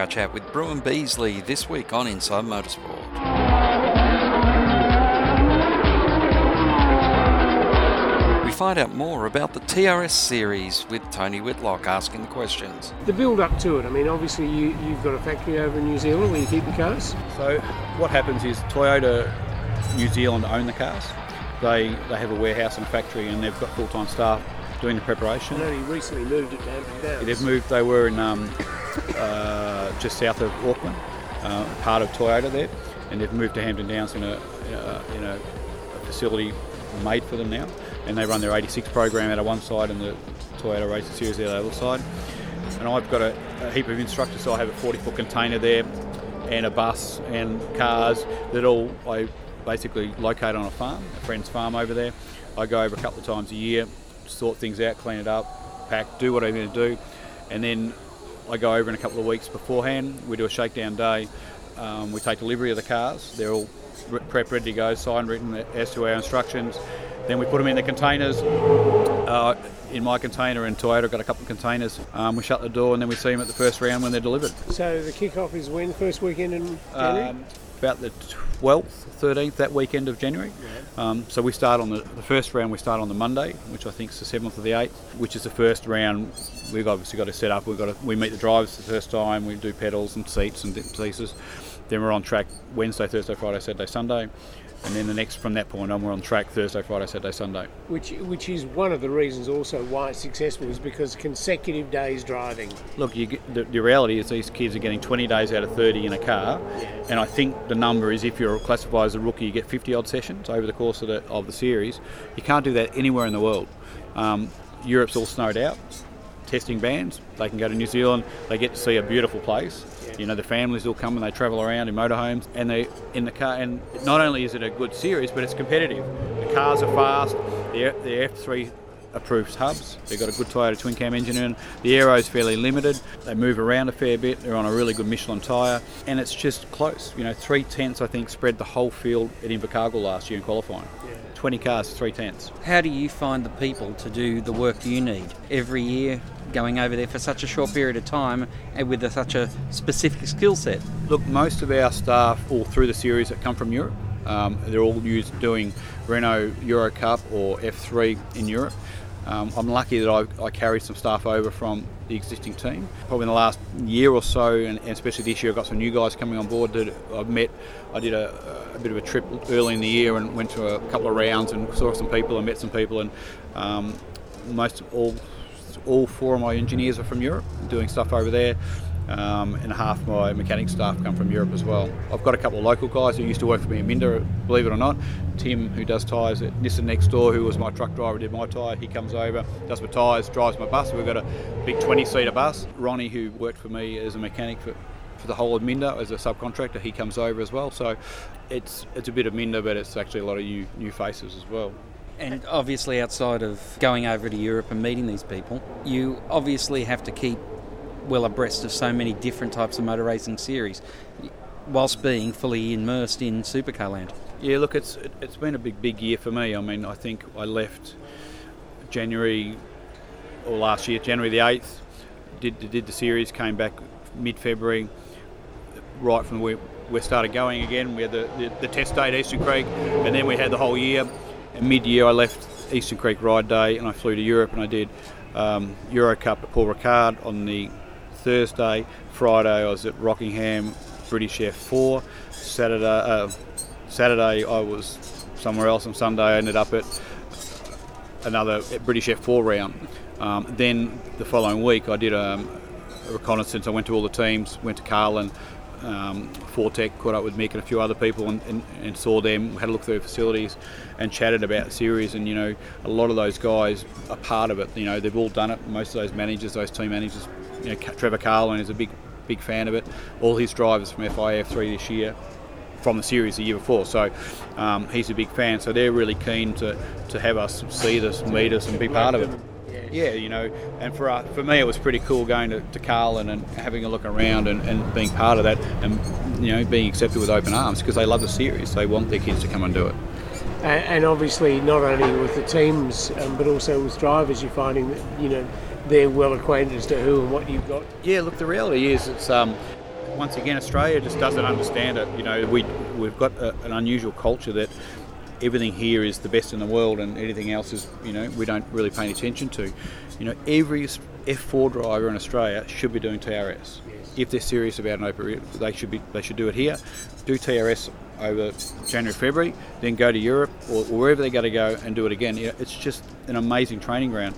our chat with Bruin Beasley this week on Inside Motorsport. We find out more about the TRS series with Tony Whitlock asking the questions. The build up to it, I mean, obviously you, you've got a factory over in New Zealand where you keep the cars. So what happens is Toyota New Zealand own the cars. They, they have a warehouse and a factory and they've got full-time staff doing the preparation. I know you recently moved it to Hampton Downs. They've moved. They were in um, uh, just south of Auckland, uh, part of Toyota there, and they've moved to Hampton Downs in a in a, facility made for them now, and they run their 86 program out of one side and the Toyota Racing Series out of the other side. And I've got a, a heap of instructors, so I have a 40 foot container there, and a bus and cars that all I basically locate on a farm, a friend's farm over there. I go over a couple of times a year, sort things out, clean it up, pack, do what I'm going to do, and then I go over in a couple of weeks beforehand. We do a shakedown day. Um, we take delivery of the cars. They're all re- prep ready to go, signed, written as to our instructions. Then we put them in the containers. Uh, in my container, in Toyota got a couple of containers. Um, we shut the door, and then we see them at the first round when they're delivered. So the kick-off is when? First weekend in January? Um, about the 12th, 13th, that weekend of January. Um, so we start on the, the first round. We start on the Monday, which I think is the 7th or the 8th, which is the first round. We've obviously got to set up. We've got to, we meet the drivers the first time. We do pedals and seats and pieces. Then we're on track Wednesday, Thursday, Friday, Saturday, Sunday, and then the next from that point on we're on track Thursday, Friday, Saturday, Sunday. which which is one of the reasons also why it's successful is because consecutive days driving. Look, you get, the, the reality is these kids are getting 20 days out of 30 in a car, and I think the number is if you're classified as a rookie, you get 50 odd sessions over the course of the, of the series. You can't do that anywhere in the world. Um, Europe's all snowed out, testing bans. They can go to New Zealand. They get to see a beautiful place. You know, the families will come and they travel around in motorhomes, and they in the car. And not only is it a good series, but it's competitive. The cars are fast. The, the F3 approved hubs. They've got a good Toyota twin cam engine in. The aero's fairly limited. They move around a fair bit. They're on a really good Michelin tyre, and it's just close. You know, three tenths I think spread the whole field at Invercargill last year in qualifying. 20 cars, three tenths. How do you find the people to do the work you need every year, going over there for such a short period of time and with a, such a specific skill set? Look, most of our staff all through the series that come from Europe. Um, they're all used doing Renault Euro Cup or F3 in Europe. Um, I'm lucky that I, I carried some staff over from the existing team. Probably in the last year or so, and, and especially this year, I've got some new guys coming on board that I've met. I did a, a bit of a trip early in the year and went to a couple of rounds and saw some people and met some people. And um, most all all four of my engineers are from Europe, doing stuff over there. Um, and half my mechanic staff come from Europe as well. I've got a couple of local guys who used to work for me in Minda, believe it or not. Tim, who does tyres at Nissan next door, who was my truck driver, did my tyre. He comes over, does my tyres, drives my bus. We've got a big 20 seater bus. Ronnie, who worked for me as a mechanic for, for the whole of Minda as a subcontractor, he comes over as well. So it's it's a bit of Minda, but it's actually a lot of new new faces as well. And obviously, outside of going over to Europe and meeting these people, you obviously have to keep well abreast of so many different types of motor racing series, whilst being fully immersed in supercar land. Yeah, look, it's it, it's been a big big year for me. I mean, I think I left January or last year, January the eighth. Did did the series, came back mid February, right from where we started going again. We had the, the, the test day at Eastern Creek, and then we had the whole year. And mid year, I left Eastern Creek Ride Day, and I flew to Europe, and I did um, Euro Cup at Paul Ricard on the Thursday. Friday, I was at Rockingham British F4. Saturday, uh, Saturday I was somewhere else, and Sunday I ended up at another British F4 round. Um, then the following week, I did um, a reconnaissance. I went to all the teams, went to Carlin, um, Fortec, caught up with Mick and a few other people, and, and, and saw them. Had a look through facilities, and chatted about series. And you know, a lot of those guys are part of it. You know, they've all done it. Most of those managers, those team managers. You know, Trevor Carlin is a big, big fan of it. All his drivers from FIF3 this year from the series the year before. So um, he's a big fan. So they're really keen to, to have us see this, meet us, and be part of it. Yeah, you know, and for uh, for me it was pretty cool going to, to Carlin and having a look around and, and being part of that and you know being accepted with open arms because they love the series. They want their kids to come and do it. And, and obviously, not only with the teams, um, but also with drivers, you're finding that you know they're well acquainted as to who and what you've got. Yeah, look, the reality is it's um, once again, Australia just doesn't understand it. You know, we we've got a, an unusual culture that everything here is the best in the world, and anything else is you know we don't really pay any attention to. You know, every F4 driver in Australia should be doing TRS. If they're serious about an open, they should be they should do it here. Do TRS over January, February, then go to Europe or, wherever they're going to go and do it again. You know, it's just an amazing training ground.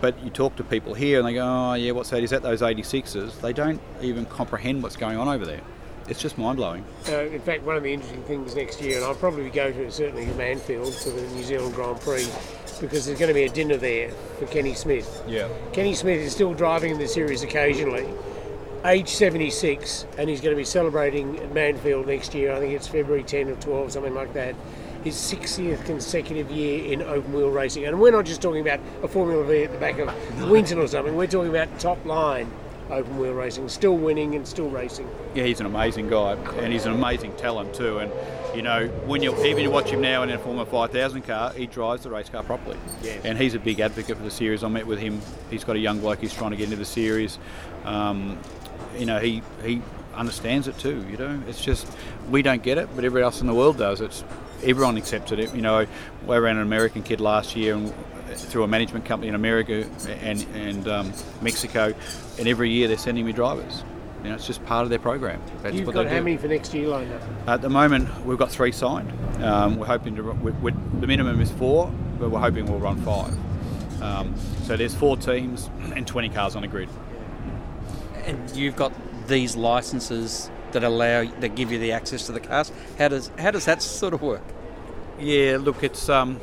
But you talk to people here and they go, oh, yeah, what's that? Is that those 86s? They don't even comprehend what's going on over there. It's just mind blowing. Uh, in fact, one of the interesting things next year, and I'll probably go to it certainly to Manfield for the New Zealand Grand Prix, because there's going to be a dinner there for Kenny Smith. Yeah. Kenny Smith is still driving in the series occasionally, age 76, and he's going to be celebrating at Manfield next year. I think it's February 10 or 12, something like that his 60th consecutive year in open wheel racing. And we're not just talking about a Formula Vee at the back of Winton or something, we're talking about top line open wheel racing, still winning and still racing. Yeah, he's an amazing guy, and he's an amazing talent too. And you know, when you even you watch him now in a Formula 5000 car, he drives the race car properly. Yes. And he's a big advocate for the series. I met with him. He's got a young bloke. He's trying to get into the series. Um, you know, he he understands it too. You know, it's just we don't get it, but everybody else in the world does. It's everyone accepted it. You know, we ran an American kid last year and through a management company in America and and um, Mexico, and every year they're sending me drivers. You know, it's just part of their program. That's You've got how do. many for next year lined up? At the moment, we've got three signed. Um, we're hoping to. We're, we're, the minimum is four, but we're hoping we'll run five. Um, so there's four teams and 20 cars on a grid. And you've got these licenses that allow that give you the access to the cars. How does how does that sort of work? Yeah, look, it's um,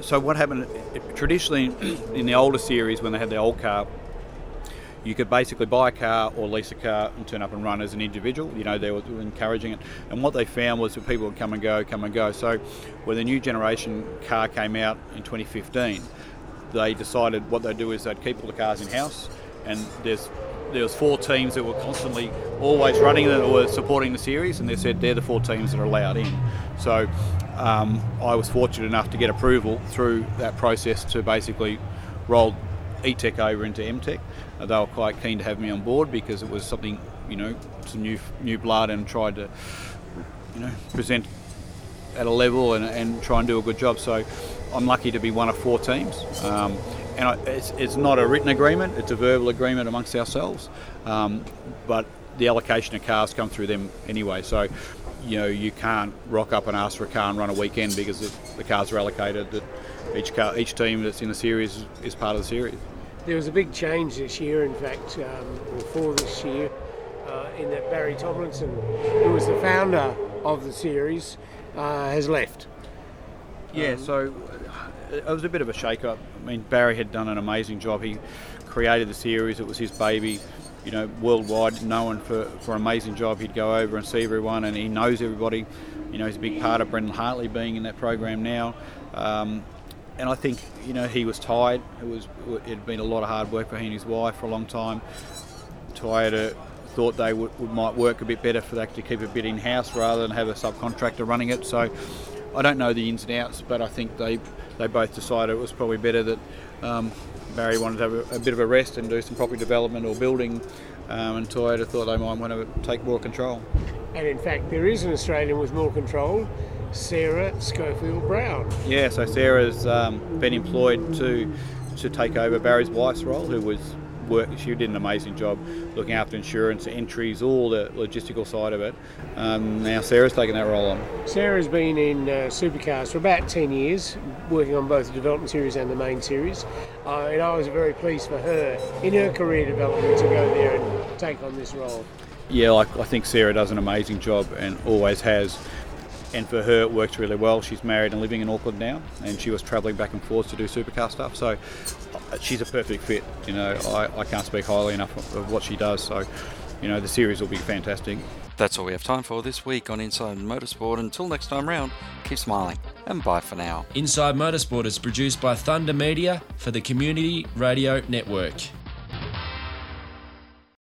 so what happened traditionally in the older series when they had the old car. You could basically buy a car or lease a car and turn up and run as an individual. You know, they were encouraging it. And what they found was that people would come and go, come and go. So when the new generation car came out in 2015, they decided what they'd do is they'd keep all the cars in house and there's there was four teams that were constantly always running it were supporting the series, and they said they're the four teams that are allowed in. So um, I was fortunate enough to get approval through that process to basically roll E-Tech over into M-Tech. Uh, they were quite keen to have me on board because it was something, you know, some new new blood and tried to, you know, present at a level and, and try and do a good job. So I'm lucky to be one of four teams. Um, and I, it's, it's not a written agreement; it's a verbal agreement amongst ourselves. Um, but the allocation of cars come through them anyway. So, you know, you can't rock up and ask for a car and run a weekend because the, the cars are allocated. That each car, each team that's in the series is part of the series. There was a big change this year, in fact, um, before this year, uh, in that Barry Tomlinson, who was the founder of the series, uh, has left. Yeah, um, so it was a bit of a shake-up. I mean, Barry had done an amazing job. He created the series. It was his baby. You know, worldwide known for, for an amazing job. He'd go over and see everyone, and he knows everybody. You know, he's a big part of Brendan Hartley being in that program now. Um, and I think you know he was tired. It was it had been a lot of hard work for he and his wife for a long time. Toyota thought they would, would might work a bit better for that to keep a bit in house rather than have a subcontractor running it. So I don't know the ins and outs, but I think they they both decided it was probably better that um, Barry wanted to have a, a, bit of a rest and do some property development or building, um, and Toyota thought they might want to take more control. And in fact, there is an Australian with more control, Sarah Schofield Brown. Yeah, so Sarah's um, been employed to to take over Barry's wife's role, who was work. She did an amazing job looking after insurance, entries, all the logistical side of it. Um, now Sarah's taken that role on. Sarah's been in uh, supercars for about 10 years, working on both the development series and the main series. Uh, and I was very pleased for her in her career development to go there and take on this role. Yeah, like, I think Sarah does an amazing job and always has and for her it works really well. She's married and living in Auckland now, and she was travelling back and forth to do supercar stuff. So Uh, she's a perfect fit. You know, I, I can't speak highly enough of what she does. So, you know, the series will be fantastic. That's all we have time for this week on Inside Motorsport. Until next time round, keep smiling and bye for now. Inside Motorsport is produced by Thunder Media for the Community Radio Network.